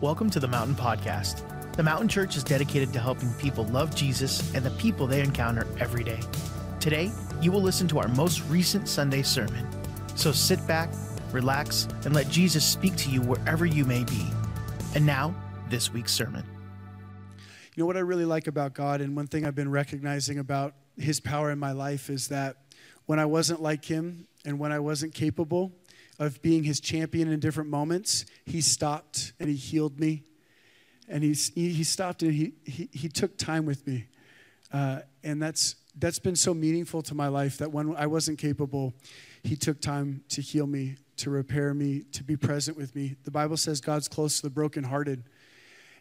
Welcome to the Mountain Podcast. The Mountain Church is dedicated to helping people love Jesus and the people they encounter every day. Today, you will listen to our most recent Sunday sermon. So sit back, relax, and let Jesus speak to you wherever you may be. And now, this week's sermon. You know what I really like about God, and one thing I've been recognizing about His power in my life is that when I wasn't like Him and when I wasn't capable, of being his champion in different moments, he stopped and he healed me. And he, he stopped and he, he, he took time with me. Uh, and that's, that's been so meaningful to my life that when I wasn't capable, he took time to heal me, to repair me, to be present with me. The Bible says God's close to the brokenhearted.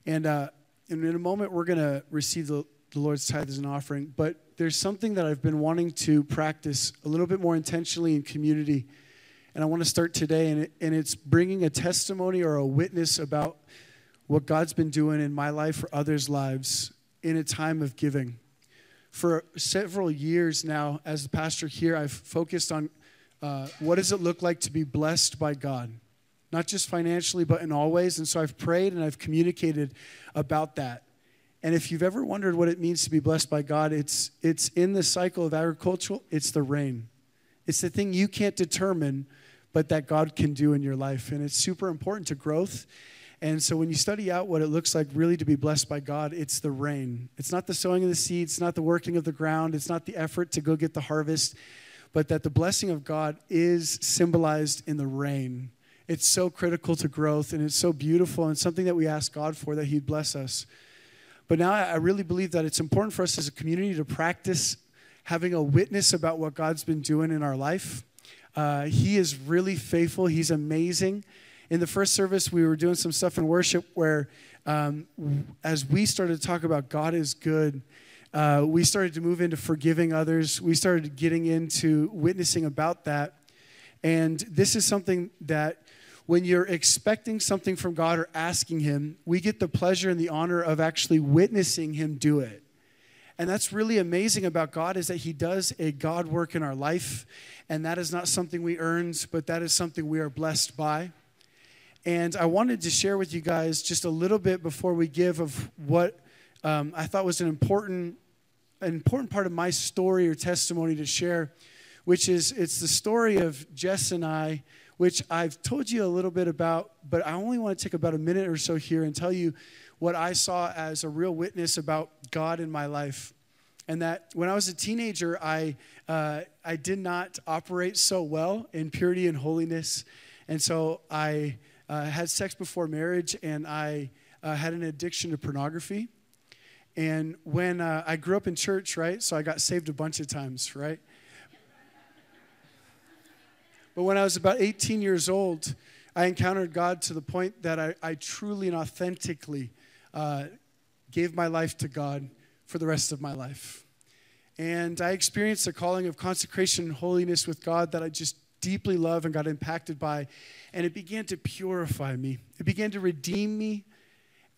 And, uh, and in a moment, we're going to receive the, the Lord's tithe as an offering. But there's something that I've been wanting to practice a little bit more intentionally in community and I want to start today, and, it, and it's bringing a testimony or a witness about what God's been doing in my life or others' lives in a time of giving. For several years now, as the pastor here, I've focused on uh, what does it look like to be blessed by God? Not just financially, but in all ways. And so I've prayed and I've communicated about that. And if you've ever wondered what it means to be blessed by God, it's, it's in the cycle of agricultural, it's the rain. It's the thing you can't determine, but that God can do in your life. And it's super important to growth. And so when you study out what it looks like really to be blessed by God, it's the rain. It's not the sowing of the seeds, it's not the working of the ground, it's not the effort to go get the harvest, but that the blessing of God is symbolized in the rain. It's so critical to growth and it's so beautiful and something that we ask God for that He'd bless us. But now I really believe that it's important for us as a community to practice having a witness about what God's been doing in our life. Uh, he is really faithful, He's amazing. In the first service, we were doing some stuff in worship where, um, as we started to talk about God is good, uh, we started to move into forgiving others. We started getting into witnessing about that. And this is something that when you're expecting something from God or asking Him, we get the pleasure and the honor of actually witnessing Him do it. And that's really amazing about God is that He does a God work in our life. And that is not something we earned, but that is something we are blessed by. And I wanted to share with you guys just a little bit before we give of what um, I thought was an important, an important part of my story or testimony to share, which is it's the story of Jess and I, which I've told you a little bit about, but I only want to take about a minute or so here and tell you what I saw as a real witness about God in my life. And that when I was a teenager, I, uh, I did not operate so well in purity and holiness. And so I uh, had sex before marriage and I uh, had an addiction to pornography. And when uh, I grew up in church, right, so I got saved a bunch of times, right? But when I was about 18 years old, I encountered God to the point that I, I truly and authentically uh, gave my life to God for the rest of my life. And I experienced a calling of consecration and holiness with God that I just deeply love and got impacted by. And it began to purify me, it began to redeem me.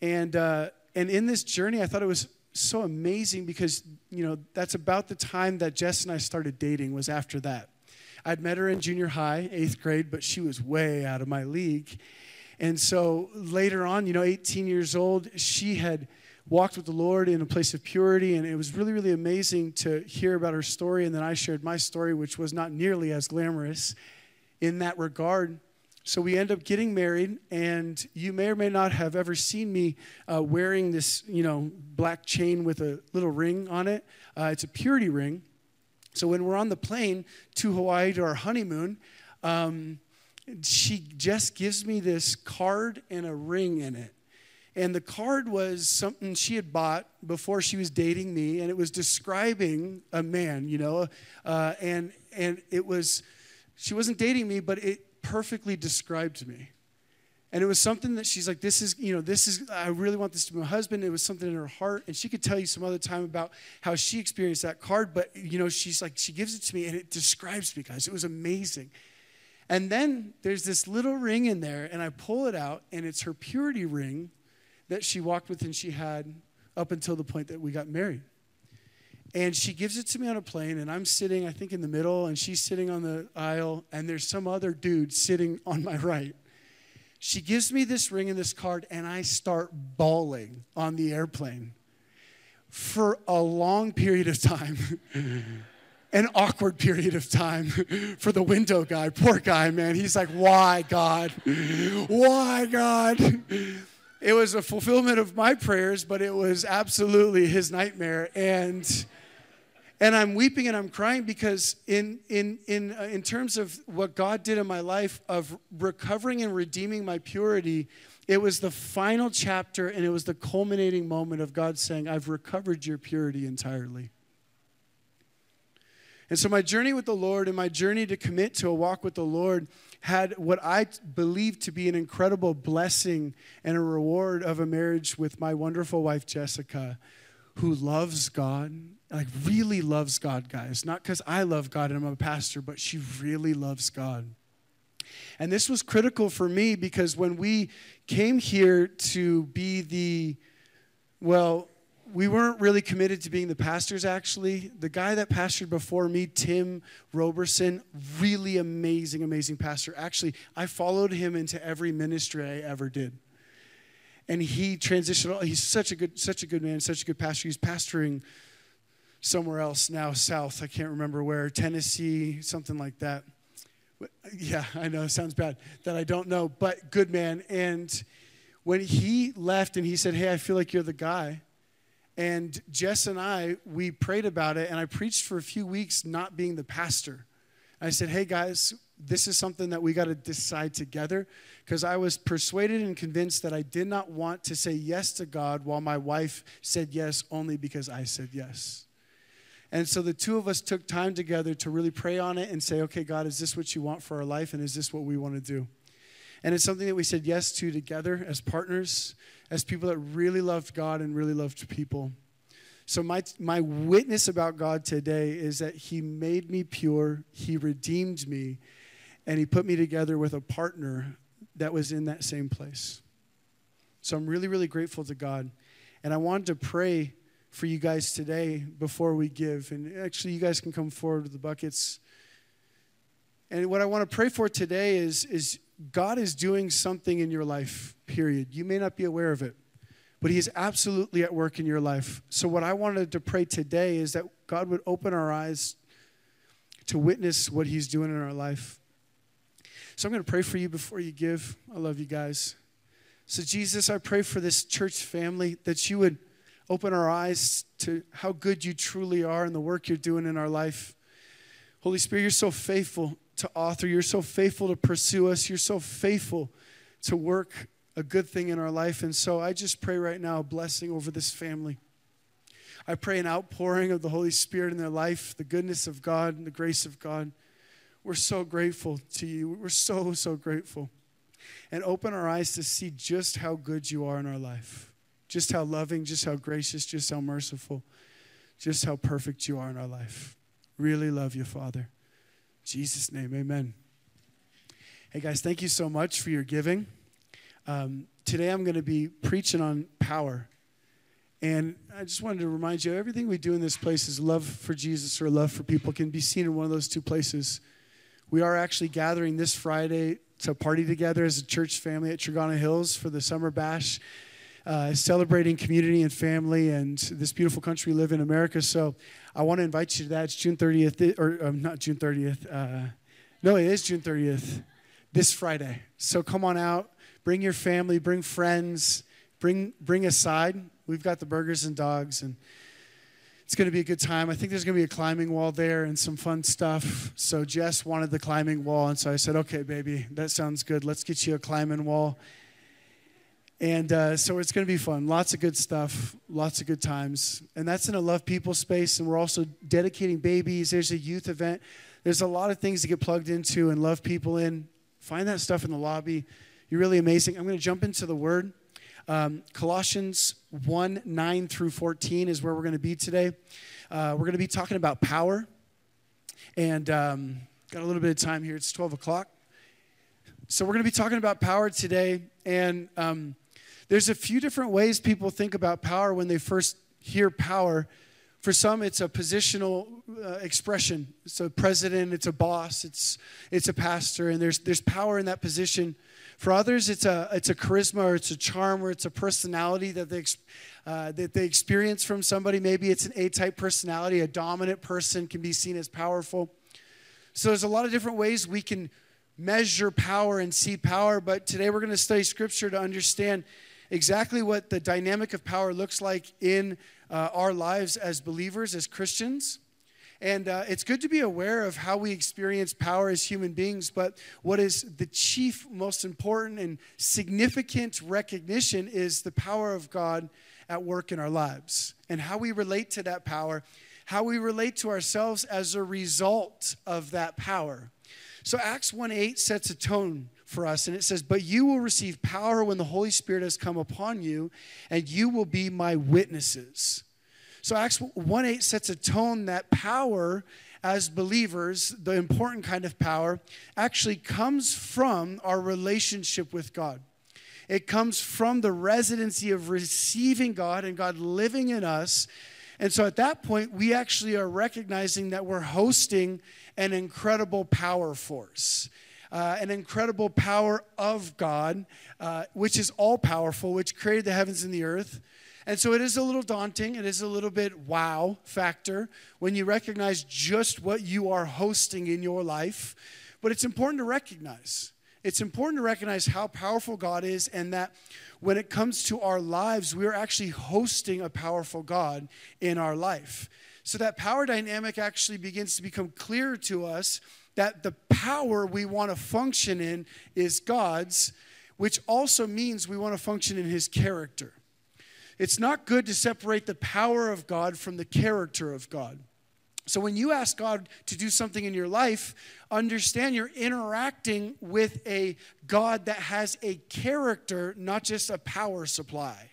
And, uh, and in this journey, I thought it was so amazing because, you know, that's about the time that Jess and I started dating, was after that. I'd met her in junior high, eighth grade, but she was way out of my league. And so later on, you know, 18 years old, she had walked with the Lord in a place of purity. And it was really, really amazing to hear about her story. And then I shared my story, which was not nearly as glamorous in that regard. So we end up getting married, and you may or may not have ever seen me uh, wearing this, you know, black chain with a little ring on it. Uh, it's a purity ring. So when we're on the plane to Hawaii to our honeymoon, um, she just gives me this card and a ring in it. And the card was something she had bought before she was dating me, and it was describing a man, you know, uh, and and it was she wasn't dating me, but it perfectly described me. And it was something that she's like, this is, you know, this is, I really want this to be my husband. It was something in her heart. And she could tell you some other time about how she experienced that card. But, you know, she's like, she gives it to me and it describes me, guys. It was amazing. And then there's this little ring in there, and I pull it out, and it's her purity ring that she walked with and she had up until the point that we got married. And she gives it to me on a plane, and I'm sitting, I think, in the middle, and she's sitting on the aisle, and there's some other dude sitting on my right. She gives me this ring and this card, and I start bawling on the airplane for a long period of time. An awkward period of time for the window guy. Poor guy, man. He's like, Why, God? Why, God? It was a fulfillment of my prayers, but it was absolutely his nightmare. And and I'm weeping and I'm crying because in in in uh, in terms of what God did in my life of recovering and redeeming my purity, it was the final chapter and it was the culminating moment of God saying, "I've recovered your purity entirely." And so my journey with the Lord and my journey to commit to a walk with the Lord had what I believe to be an incredible blessing and a reward of a marriage with my wonderful wife Jessica, who loves God like really loves God, guys. Not because I love God and I'm a pastor, but she really loves God. And this was critical for me because when we came here to be the, well, we weren't really committed to being the pastors actually. The guy that pastored before me, Tim Roberson, really amazing, amazing pastor. Actually, I followed him into every ministry I ever did. And he transitioned, he's such a good, such a good man, such a good pastor. He's pastoring somewhere else now, south. I can't remember where, Tennessee, something like that. Yeah, I know, sounds bad that I don't know, but good man. And when he left and he said, Hey, I feel like you're the guy. And Jess and I, we prayed about it, and I preached for a few weeks not being the pastor. I said, Hey, guys, this is something that we got to decide together because I was persuaded and convinced that I did not want to say yes to God while my wife said yes only because I said yes. And so the two of us took time together to really pray on it and say, okay, God, is this what you want for our life? And is this what we want to do? And it's something that we said yes to together as partners, as people that really loved God and really loved people. So, my, my witness about God today is that He made me pure, He redeemed me, and He put me together with a partner that was in that same place. So, I'm really, really grateful to God. And I wanted to pray for you guys today before we give. And actually, you guys can come forward with the buckets. And what I want to pray for today is, is God is doing something in your life, period. You may not be aware of it, but He is absolutely at work in your life. So, what I wanted to pray today is that God would open our eyes to witness what He's doing in our life. So, I'm going to pray for you before you give. I love you guys. So, Jesus, I pray for this church family that you would Open our eyes to how good you truly are and the work you're doing in our life. Holy Spirit, you're so faithful to author. You're so faithful to pursue us. You're so faithful to work a good thing in our life. And so I just pray right now a blessing over this family. I pray an outpouring of the Holy Spirit in their life, the goodness of God and the grace of God. We're so grateful to you. We're so, so grateful. And open our eyes to see just how good you are in our life just how loving, just how gracious, just how merciful, just how perfect you are in our life. Really love you, Father. Jesus' name, amen. Hey, guys, thank you so much for your giving. Um, today I'm going to be preaching on power. And I just wanted to remind you everything we do in this place is love for Jesus or love for people can be seen in one of those two places. We are actually gathering this Friday to party together as a church family at Trigana Hills for the summer bash uh, celebrating community and family and this beautiful country we live in, America. So I want to invite you to that. It's June 30th, or um, not June 30th. Uh, no, it is June 30th, this Friday. So come on out, bring your family, bring friends, bring bring a side. We've got the burgers and dogs, and it's going to be a good time. I think there's going to be a climbing wall there and some fun stuff. So Jess wanted the climbing wall, and so I said, "Okay, baby, that sounds good. Let's get you a climbing wall." And uh, so it's going to be fun. Lots of good stuff, lots of good times. And that's in a Love People space. And we're also dedicating babies. There's a youth event. There's a lot of things to get plugged into and love people in. Find that stuff in the lobby. You're really amazing. I'm going to jump into the word. Um, Colossians 1 9 through 14 is where we're going to be today. Uh, we're going to be talking about power. And um, got a little bit of time here. It's 12 o'clock. So we're going to be talking about power today. And. Um, there's a few different ways people think about power when they first hear power. For some, it's a positional uh, expression. It's a president, it's a boss, it's, it's a pastor, and there's, there's power in that position. For others, it's a, it's a charisma or it's a charm or it's a personality that they, uh, that they experience from somebody. Maybe it's an A type personality. A dominant person can be seen as powerful. So there's a lot of different ways we can measure power and see power, but today we're going to study scripture to understand exactly what the dynamic of power looks like in uh, our lives as believers, as Christians. And uh, it's good to be aware of how we experience power as human beings, but what is the chief, most important, and significant recognition is the power of God at work in our lives and how we relate to that power, how we relate to ourselves as a result of that power. So Acts 1 8 sets a tone for us, and it says, But you will receive power when the Holy Spirit has come upon you, and you will be my witnesses. So Acts 1 8 sets a tone that power as believers, the important kind of power, actually comes from our relationship with God. It comes from the residency of receiving God and God living in us. And so at that point, we actually are recognizing that we're hosting an incredible power force. Uh, an incredible power of God, uh, which is all powerful, which created the heavens and the earth, and so it is a little daunting. It is a little bit wow factor when you recognize just what you are hosting in your life. But it's important to recognize. It's important to recognize how powerful God is and that when it comes to our lives, we're actually hosting a powerful God in our life. So that power dynamic actually begins to become clear to us that the power we want to function in is God's, which also means we want to function in His character. It's not good to separate the power of God from the character of God. So when you ask God to do something in your life, understand you're interacting with a God that has a character, not just a power supply.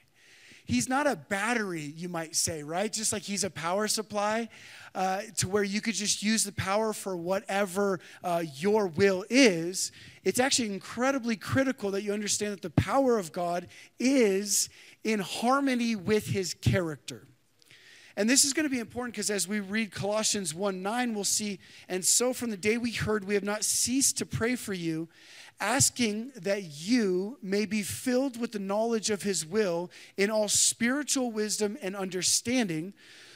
He's not a battery, you might say, right? Just like he's a power supply uh, to where you could just use the power for whatever uh, your will is. It's actually incredibly critical that you understand that the power of God is in harmony with his character. And this is going to be important because as we read Colossians 1 9, we'll see, and so from the day we heard, we have not ceased to pray for you, asking that you may be filled with the knowledge of his will in all spiritual wisdom and understanding,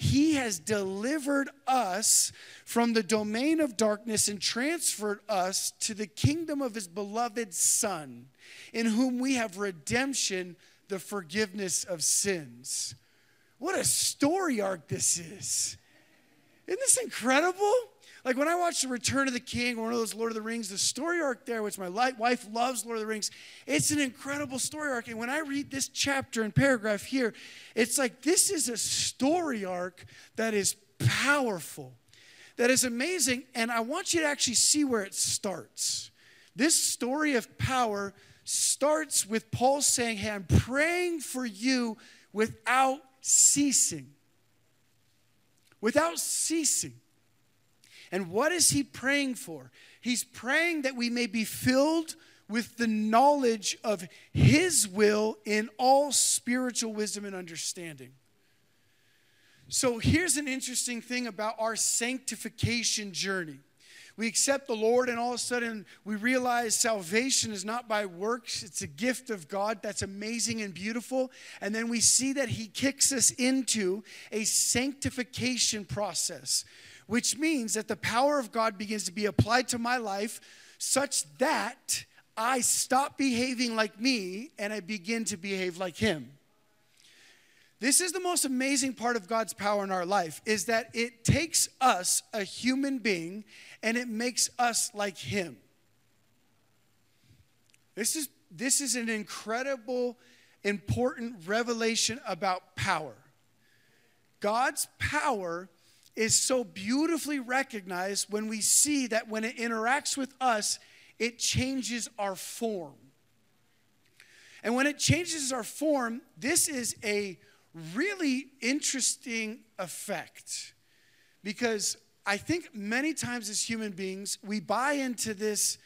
He has delivered us from the domain of darkness and transferred us to the kingdom of his beloved Son, in whom we have redemption, the forgiveness of sins. What a story arc this is. Isn't this incredible? Like when I watch The Return of the King or one of those Lord of the Rings, the story arc there, which my wife loves Lord of the Rings, it's an incredible story arc. And when I read this chapter and paragraph here, it's like this is a story arc that is powerful, that is amazing. And I want you to actually see where it starts. This story of power starts with Paul saying, Hey, I'm praying for you without ceasing. Without ceasing. And what is he praying for? He's praying that we may be filled with the knowledge of his will in all spiritual wisdom and understanding. So here's an interesting thing about our sanctification journey we accept the Lord, and all of a sudden we realize salvation is not by works, it's a gift of God that's amazing and beautiful. And then we see that He kicks us into a sanctification process, which means that the power of God begins to be applied to my life such that I stop behaving like me and I begin to behave like Him. This is the most amazing part of God's power in our life is that it takes us, a human being, and it makes us like him. This is this is an incredible important revelation about power. God's power is so beautifully recognized when we see that when it interacts with us, it changes our form. And when it changes our form, this is a really interesting effect because I think many times as human beings, we buy into this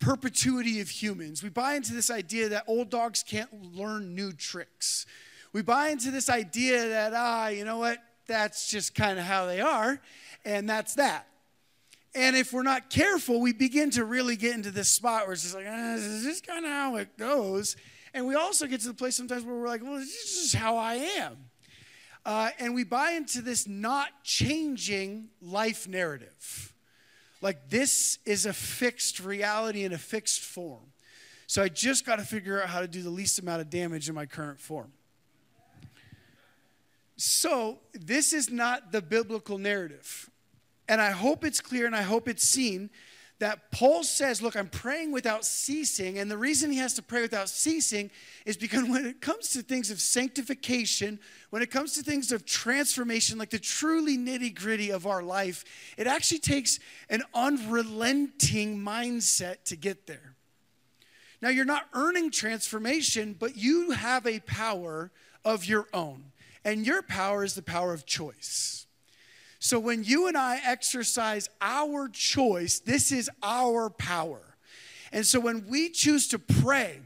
perpetuity of humans. We buy into this idea that old dogs can't learn new tricks. We buy into this idea that, ah, you know what, that's just kind of how they are, and that's that. And if we're not careful, we begin to really get into this spot where it's just like, ah, this is kind of how it goes. And we also get to the place sometimes where we're like, well, this is just how I am. Uh, and we buy into this not changing life narrative. Like this is a fixed reality in a fixed form. So I just got to figure out how to do the least amount of damage in my current form. So this is not the biblical narrative. And I hope it's clear and I hope it's seen that Paul says, Look, I'm praying without ceasing. And the reason he has to pray without ceasing is because when it comes to things of sanctification, when it comes to things of transformation, like the truly nitty gritty of our life, it actually takes an unrelenting mindset to get there. Now, you're not earning transformation, but you have a power of your own. And your power is the power of choice. So when you and I exercise our choice, this is our power. And so when we choose to pray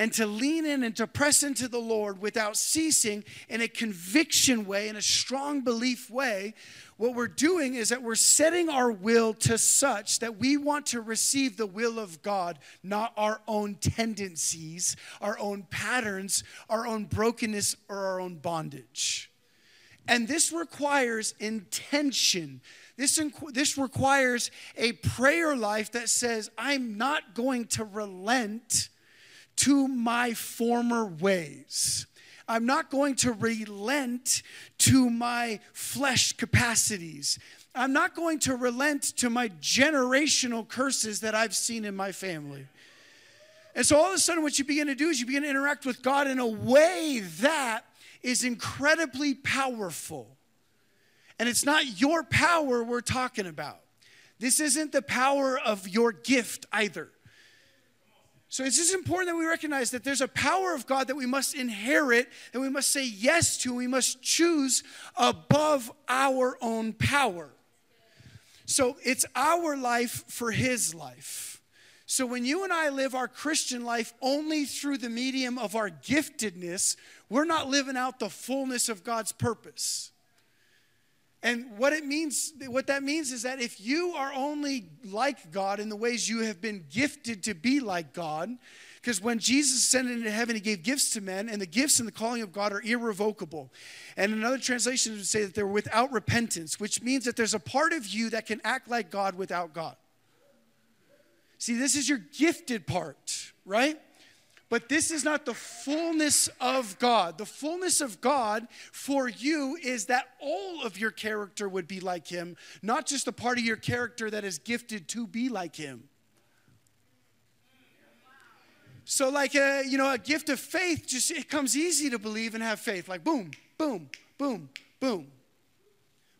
and to lean in and to press into the Lord without ceasing in a conviction way, in a strong belief way, what we're doing is that we're setting our will to such that we want to receive the will of God, not our own tendencies, our own patterns, our own brokenness, or our own bondage. And this requires intention. This, this requires a prayer life that says, I'm not going to relent to my former ways. I'm not going to relent to my flesh capacities. I'm not going to relent to my generational curses that I've seen in my family. And so all of a sudden, what you begin to do is you begin to interact with God in a way that is incredibly powerful. And it's not your power we're talking about. This isn't the power of your gift either. So it's just important that we recognize that there's a power of God that we must inherit, that we must say yes to, we must choose above our own power. So it's our life for His life. So when you and I live our Christian life only through the medium of our giftedness, we're not living out the fullness of God's purpose. And what it means, what that means is that if you are only like God in the ways you have been gifted to be like God, because when Jesus ascended into heaven, he gave gifts to men, and the gifts and the calling of God are irrevocable. And another translation would say that they're without repentance, which means that there's a part of you that can act like God without God. See, this is your gifted part, right? But this is not the fullness of God. The fullness of God for you is that all of your character would be like Him, not just the part of your character that is gifted to be like Him. So, like a you know, a gift of faith, just it comes easy to believe and have faith. Like boom, boom, boom, boom.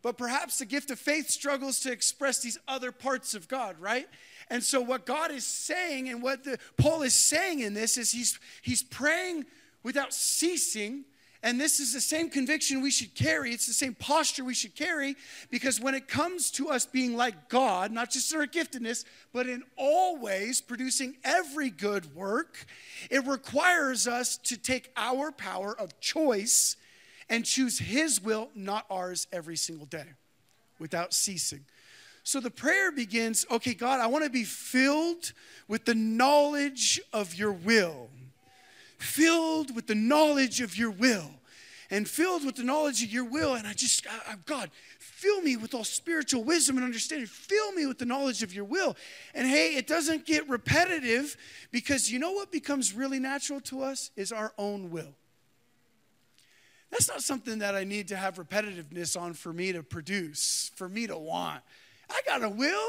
But perhaps the gift of faith struggles to express these other parts of God, right? And so what God is saying and what the, Paul is saying in this is he's he's praying without ceasing and this is the same conviction we should carry. It's the same posture we should carry because when it comes to us being like God, not just in our giftedness, but in all ways producing every good work, it requires us to take our power of choice and choose His will, not ours, every single day without ceasing. So the prayer begins okay, God, I want to be filled with the knowledge of your will. Filled with the knowledge of your will. And filled with the knowledge of your will. And I just, I, I, God, fill me with all spiritual wisdom and understanding. Fill me with the knowledge of your will. And hey, it doesn't get repetitive because you know what becomes really natural to us is our own will. That's not something that I need to have repetitiveness on for me to produce, for me to want. I got a will.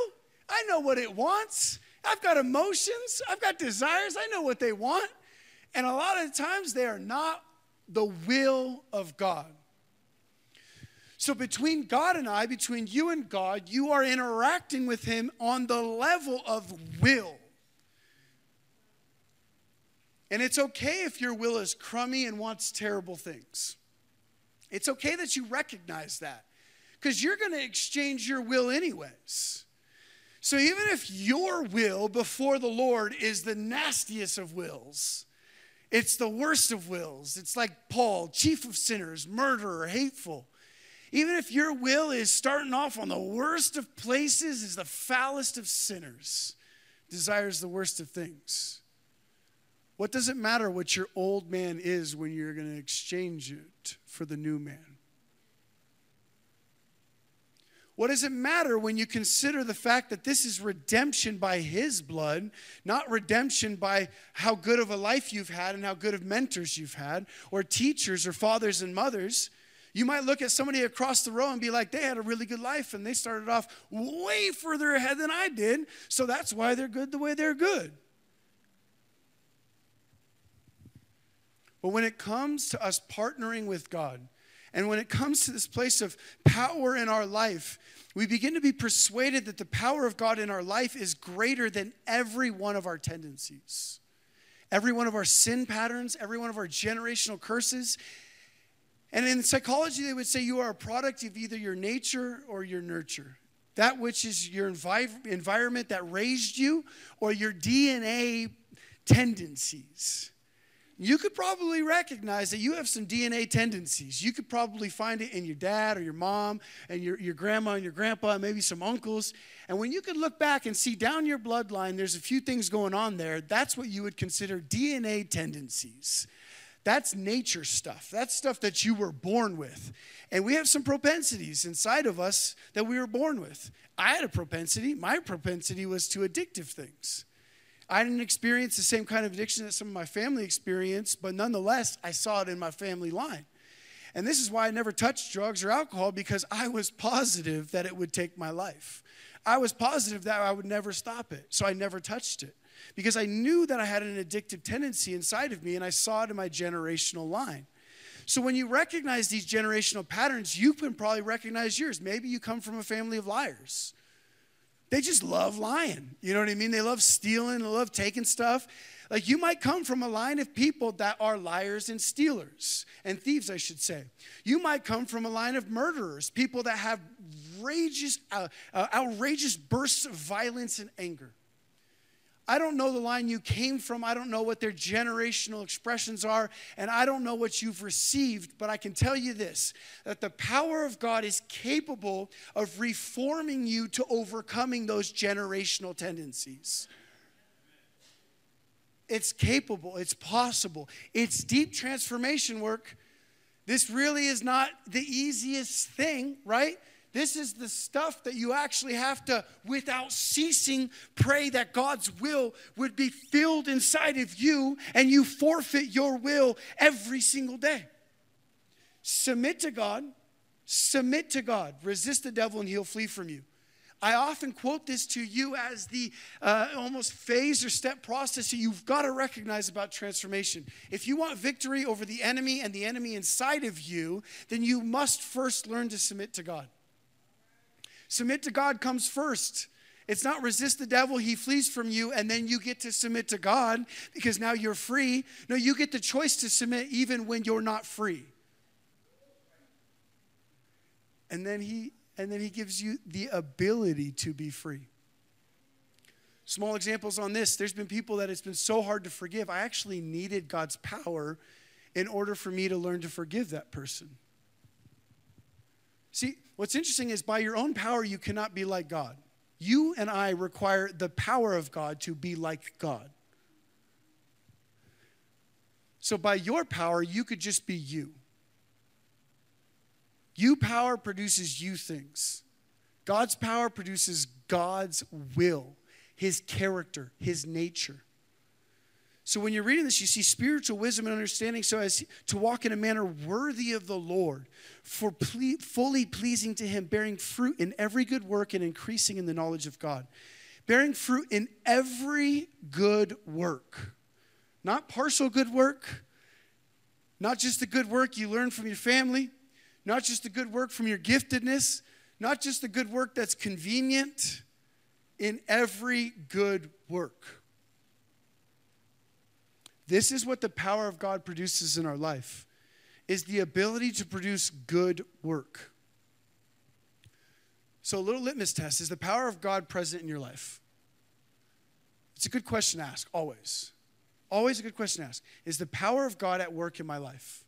I know what it wants. I've got emotions. I've got desires. I know what they want. And a lot of times they are not the will of God. So, between God and I, between you and God, you are interacting with Him on the level of will. And it's okay if your will is crummy and wants terrible things. It's okay that you recognize that because you're going to exchange your will anyways. So even if your will before the Lord is the nastiest of wills, it's the worst of wills. It's like Paul, chief of sinners, murderer, hateful. Even if your will is starting off on the worst of places, is the foulest of sinners, desires the worst of things. What does it matter what your old man is when you're going to exchange it for the new man? What does it matter when you consider the fact that this is redemption by his blood, not redemption by how good of a life you've had and how good of mentors you've had, or teachers or fathers and mothers? You might look at somebody across the row and be like, they had a really good life and they started off way further ahead than I did, so that's why they're good the way they're good. But when it comes to us partnering with God, and when it comes to this place of power in our life, we begin to be persuaded that the power of God in our life is greater than every one of our tendencies, every one of our sin patterns, every one of our generational curses. And in psychology, they would say you are a product of either your nature or your nurture. That which is your envi- environment that raised you or your DNA tendencies you could probably recognize that you have some DNA tendencies. You could probably find it in your dad or your mom and your, your grandma and your grandpa and maybe some uncles. And when you could look back and see down your bloodline, there's a few things going on there. That's what you would consider DNA tendencies. That's nature stuff. That's stuff that you were born with. And we have some propensities inside of us that we were born with. I had a propensity. My propensity was to addictive things. I didn't experience the same kind of addiction that some of my family experienced, but nonetheless, I saw it in my family line. And this is why I never touched drugs or alcohol because I was positive that it would take my life. I was positive that I would never stop it, so I never touched it because I knew that I had an addictive tendency inside of me and I saw it in my generational line. So when you recognize these generational patterns, you can probably recognize yours. Maybe you come from a family of liars they just love lying. You know what I mean? They love stealing, they love taking stuff. Like you might come from a line of people that are liars and stealers and thieves, I should say. You might come from a line of murderers, people that have outrageous, uh, uh, outrageous bursts of violence and anger. I don't know the line you came from. I don't know what their generational expressions are, and I don't know what you've received, but I can tell you this that the power of God is capable of reforming you to overcoming those generational tendencies. It's capable, it's possible, it's deep transformation work. This really is not the easiest thing, right? This is the stuff that you actually have to, without ceasing, pray that God's will would be filled inside of you and you forfeit your will every single day. Submit to God, submit to God, resist the devil, and he'll flee from you. I often quote this to you as the uh, almost phase or step process that you've got to recognize about transformation. If you want victory over the enemy and the enemy inside of you, then you must first learn to submit to God. Submit to God comes first. It's not resist the devil, he flees from you, and then you get to submit to God because now you're free. No, you get the choice to submit even when you're not free. And then he and then he gives you the ability to be free. Small examples on this. There's been people that it's been so hard to forgive. I actually needed God's power in order for me to learn to forgive that person. See, what's interesting is by your own power, you cannot be like God. You and I require the power of God to be like God. So by your power, you could just be you. You power produces you things. God's power produces God's will, his character, his nature. So when you're reading this, you see spiritual wisdom and understanding so as to walk in a manner worthy of the Lord, for ple- fully pleasing to him, bearing fruit in every good work and increasing in the knowledge of God. Bearing fruit in every good work. Not partial good work, not just the good work you learn from your family, not just the good work from your giftedness, not just the good work that's convenient, in every good work. This is what the power of God produces in our life is the ability to produce good work. So a little litmus test is the power of God present in your life? It's a good question to ask always. Always a good question to ask. Is the power of God at work in my life?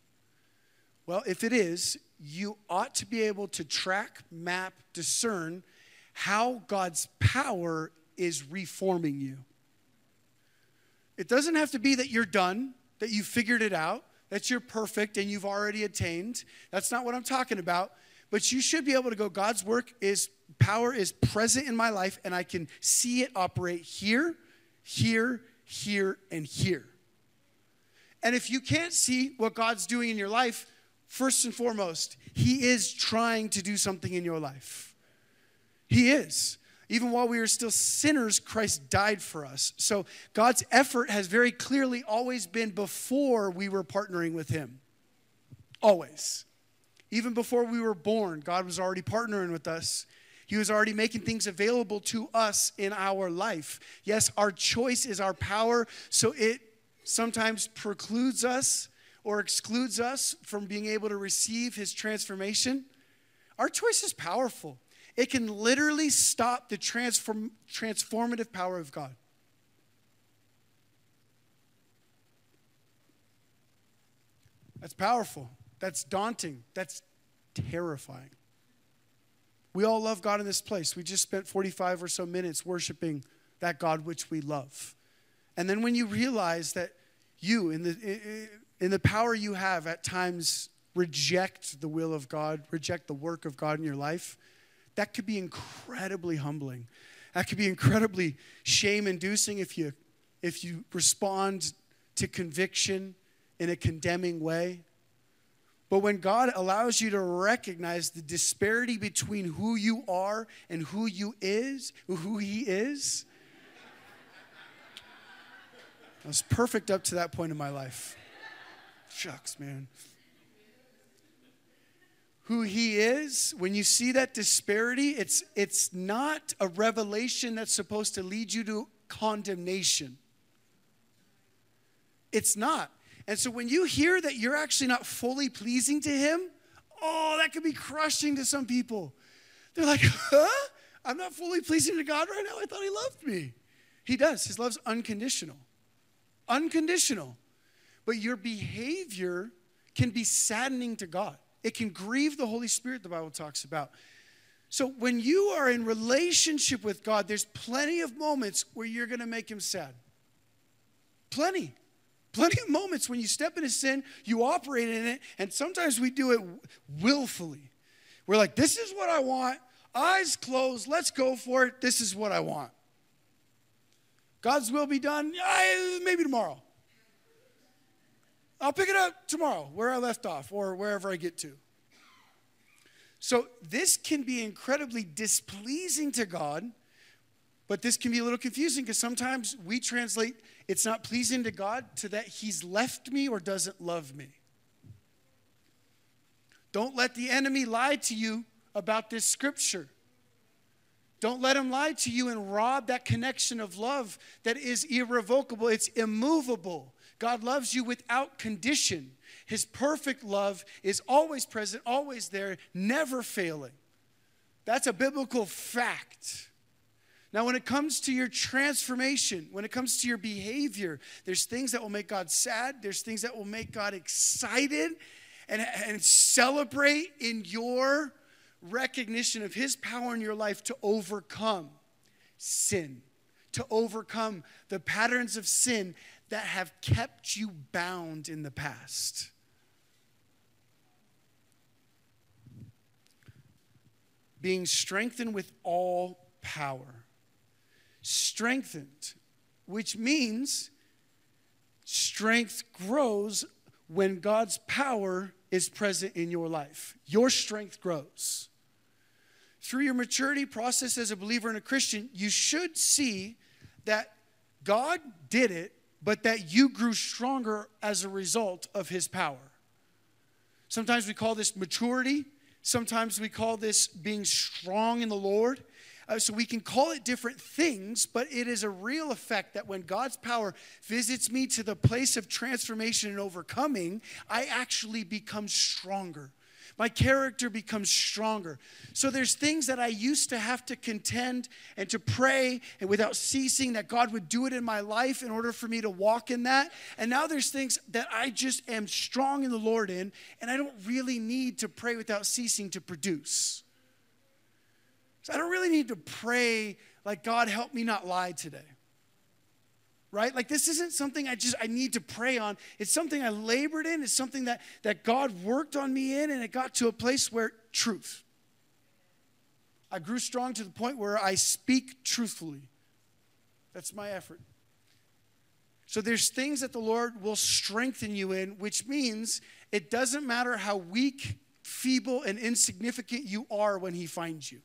Well, if it is, you ought to be able to track, map, discern how God's power is reforming you. It doesn't have to be that you're done, that you've figured it out, that you're perfect and you've already attained. That's not what I'm talking about. But you should be able to go, God's work is, power is present in my life, and I can see it operate here, here, here, and here. And if you can't see what God's doing in your life, first and foremost, He is trying to do something in your life. He is. Even while we are still sinners, Christ died for us. So God's effort has very clearly always been before we were partnering with Him. Always. Even before we were born, God was already partnering with us. He was already making things available to us in our life. Yes, our choice is our power, so it sometimes precludes us or excludes us from being able to receive His transformation. Our choice is powerful. It can literally stop the transform, transformative power of God. That's powerful. That's daunting. That's terrifying. We all love God in this place. We just spent 45 or so minutes worshiping that God which we love. And then when you realize that you, in the, in the power you have, at times reject the will of God, reject the work of God in your life, that could be incredibly humbling. That could be incredibly shame inducing if you, if you respond to conviction in a condemning way. But when God allows you to recognize the disparity between who you are and who you is, who he is, I was perfect up to that point in my life. Shucks, man who he is, when you see that disparity, it's, it's not a revelation that's supposed to lead you to condemnation. It's not. And so when you hear that you're actually not fully pleasing to him, oh, that could be crushing to some people. They're like, huh? I'm not fully pleasing to God right now. I thought he loved me. He does. His love's unconditional. Unconditional. But your behavior can be saddening to God. It can grieve the Holy Spirit, the Bible talks about. So when you are in relationship with God, there's plenty of moments where you're going to make him sad. Plenty. Plenty of moments when you step into sin, you operate in it, and sometimes we do it willfully. We're like, this is what I want. Eyes closed. Let's go for it. This is what I want. God's will be done. maybe tomorrow. I'll pick it up tomorrow where I left off or wherever I get to. So, this can be incredibly displeasing to God, but this can be a little confusing because sometimes we translate it's not pleasing to God to that He's left me or doesn't love me. Don't let the enemy lie to you about this scripture. Don't let him lie to you and rob that connection of love that is irrevocable, it's immovable. God loves you without condition. His perfect love is always present, always there, never failing. That's a biblical fact. Now, when it comes to your transformation, when it comes to your behavior, there's things that will make God sad, there's things that will make God excited and, and celebrate in your recognition of His power in your life to overcome sin, to overcome the patterns of sin that have kept you bound in the past. Being strengthened with all power. Strengthened, which means strength grows when God's power is present in your life. Your strength grows. Through your maturity process as a believer and a Christian, you should see that God did it but that you grew stronger as a result of his power. Sometimes we call this maturity, sometimes we call this being strong in the Lord. Uh, so we can call it different things, but it is a real effect that when God's power visits me to the place of transformation and overcoming, I actually become stronger. My character becomes stronger. So there's things that I used to have to contend and to pray and without ceasing that God would do it in my life in order for me to walk in that. And now there's things that I just am strong in the Lord in, and I don't really need to pray without ceasing to produce. So I don't really need to pray like, God, help me not lie today. Right? Like this isn't something I just I need to pray on. It's something I labored in. It's something that that God worked on me in, and it got to a place where truth. I grew strong to the point where I speak truthfully. That's my effort. So there's things that the Lord will strengthen you in, which means it doesn't matter how weak, feeble, and insignificant you are when He finds you.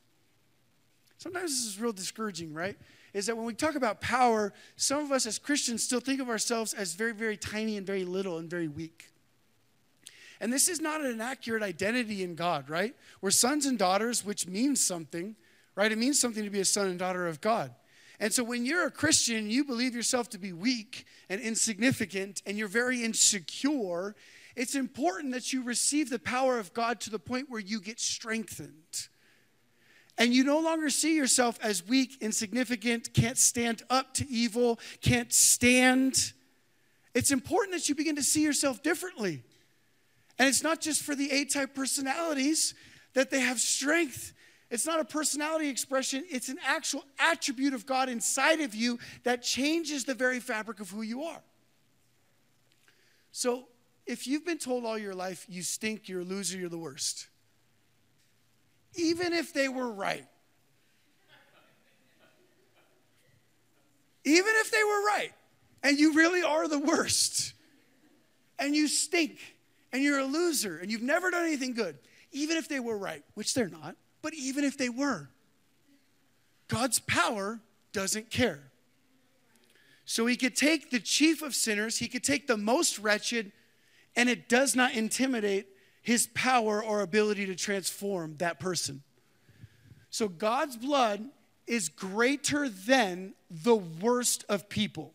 Sometimes this is real discouraging, right? Is that when we talk about power, some of us as Christians still think of ourselves as very, very tiny and very little and very weak. And this is not an accurate identity in God, right? We're sons and daughters, which means something, right? It means something to be a son and daughter of God. And so when you're a Christian, you believe yourself to be weak and insignificant, and you're very insecure, it's important that you receive the power of God to the point where you get strengthened and you no longer see yourself as weak, insignificant, can't stand up to evil, can't stand. It's important that you begin to see yourself differently. And it's not just for the A type personalities that they have strength. It's not a personality expression, it's an actual attribute of God inside of you that changes the very fabric of who you are. So, if you've been told all your life you stink, you're a loser, you're the worst, even if they were right. Even if they were right, and you really are the worst, and you stink, and you're a loser, and you've never done anything good, even if they were right, which they're not, but even if they were, God's power doesn't care. So he could take the chief of sinners, he could take the most wretched, and it does not intimidate his power or ability to transform that person. So God's blood is greater than the worst of people.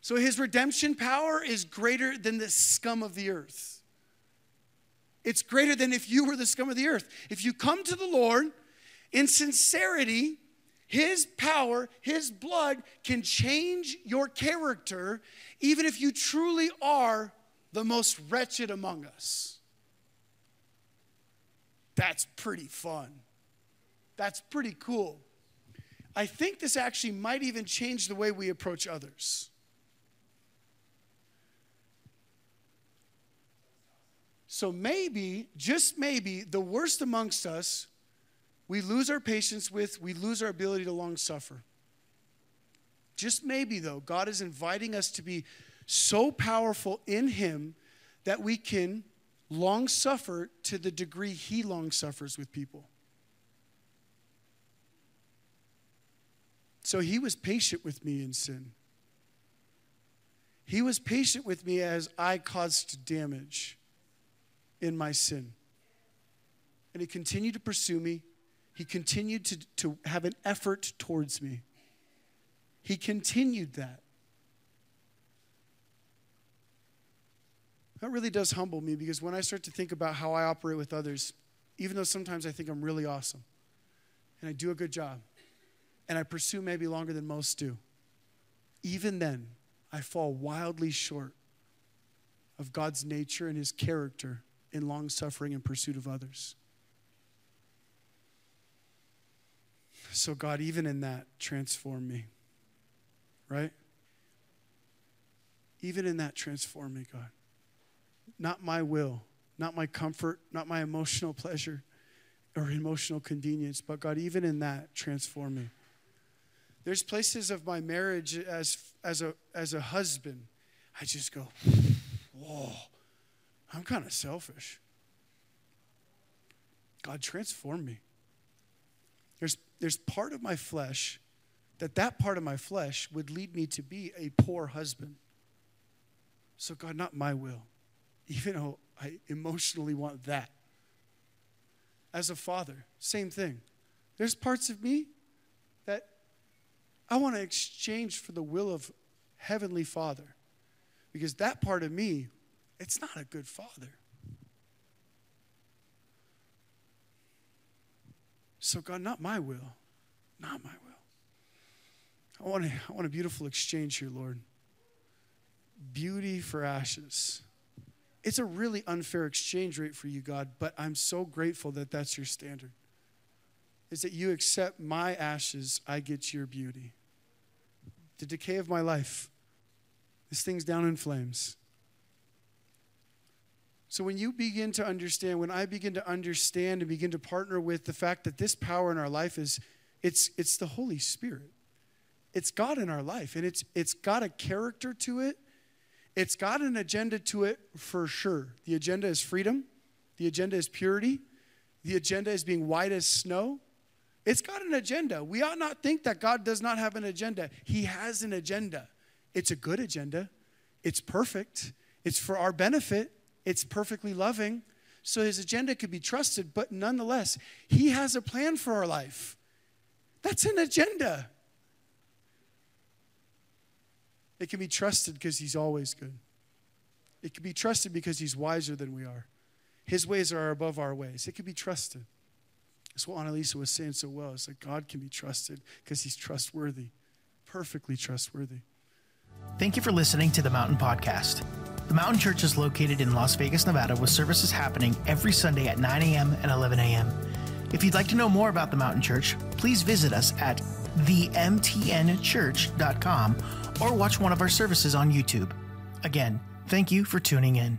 So his redemption power is greater than the scum of the earth. It's greater than if you were the scum of the earth. If you come to the Lord in sincerity, his power, his blood can change your character, even if you truly are the most wretched among us. That's pretty fun. That's pretty cool. I think this actually might even change the way we approach others. So maybe, just maybe, the worst amongst us, we lose our patience with, we lose our ability to long suffer. Just maybe, though, God is inviting us to be so powerful in him that we can long suffer to the degree he long suffers with people. So he was patient with me in sin. He was patient with me as I caused damage in my sin. And he continued to pursue me. He continued to, to have an effort towards me. He continued that. That really does humble me because when I start to think about how I operate with others, even though sometimes I think I'm really awesome and I do a good job and I pursue maybe longer than most do, even then, I fall wildly short of God's nature and his character in long suffering and pursuit of others. So, God, even in that, transform me, right? Even in that, transform me, God not my will, not my comfort, not my emotional pleasure or emotional convenience, but God, even in that, transform me. There's places of my marriage as, as, a, as a husband, I just go, whoa, I'm kind of selfish. God, transform me. There's, there's part of my flesh that that part of my flesh would lead me to be a poor husband. So, God, not my will even though I emotionally want that. as a father, same thing. There's parts of me that I want to exchange for the will of Heavenly Father. Because that part of me, it's not a good father. So, God, not my will, not my will. I want, a, I want a beautiful exchange here, Lord. Beauty for ashes. It's a really unfair exchange rate for you, God, but I'm so grateful that that's your standard. Is that you accept my ashes, I get your beauty. The decay of my life, this thing's down in flames. So when you begin to understand, when I begin to understand and begin to partner with the fact that this power in our life is it's it's the Holy Spirit. It's God in our life and it's it's got a character to it. It's got an agenda to it for sure. The agenda is freedom. The agenda is purity. The agenda is being white as snow. It's got an agenda. We ought not think that God does not have an agenda. He has an agenda. It's a good agenda. It's perfect. It's for our benefit. It's perfectly loving. So his agenda could be trusted, but nonetheless, he has a plan for our life. That's an agenda. It can be trusted because he's always good. It can be trusted because he's wiser than we are. His ways are above our ways. It can be trusted. That's what Annalisa was saying so well. It's like God can be trusted because he's trustworthy, perfectly trustworthy. Thank you for listening to the Mountain Podcast. The Mountain Church is located in Las Vegas, Nevada, with services happening every Sunday at 9 a.m. and 11 a.m. If you'd like to know more about the Mountain Church, please visit us at themtnchurch.com or watch one of our services on YouTube. Again, thank you for tuning in.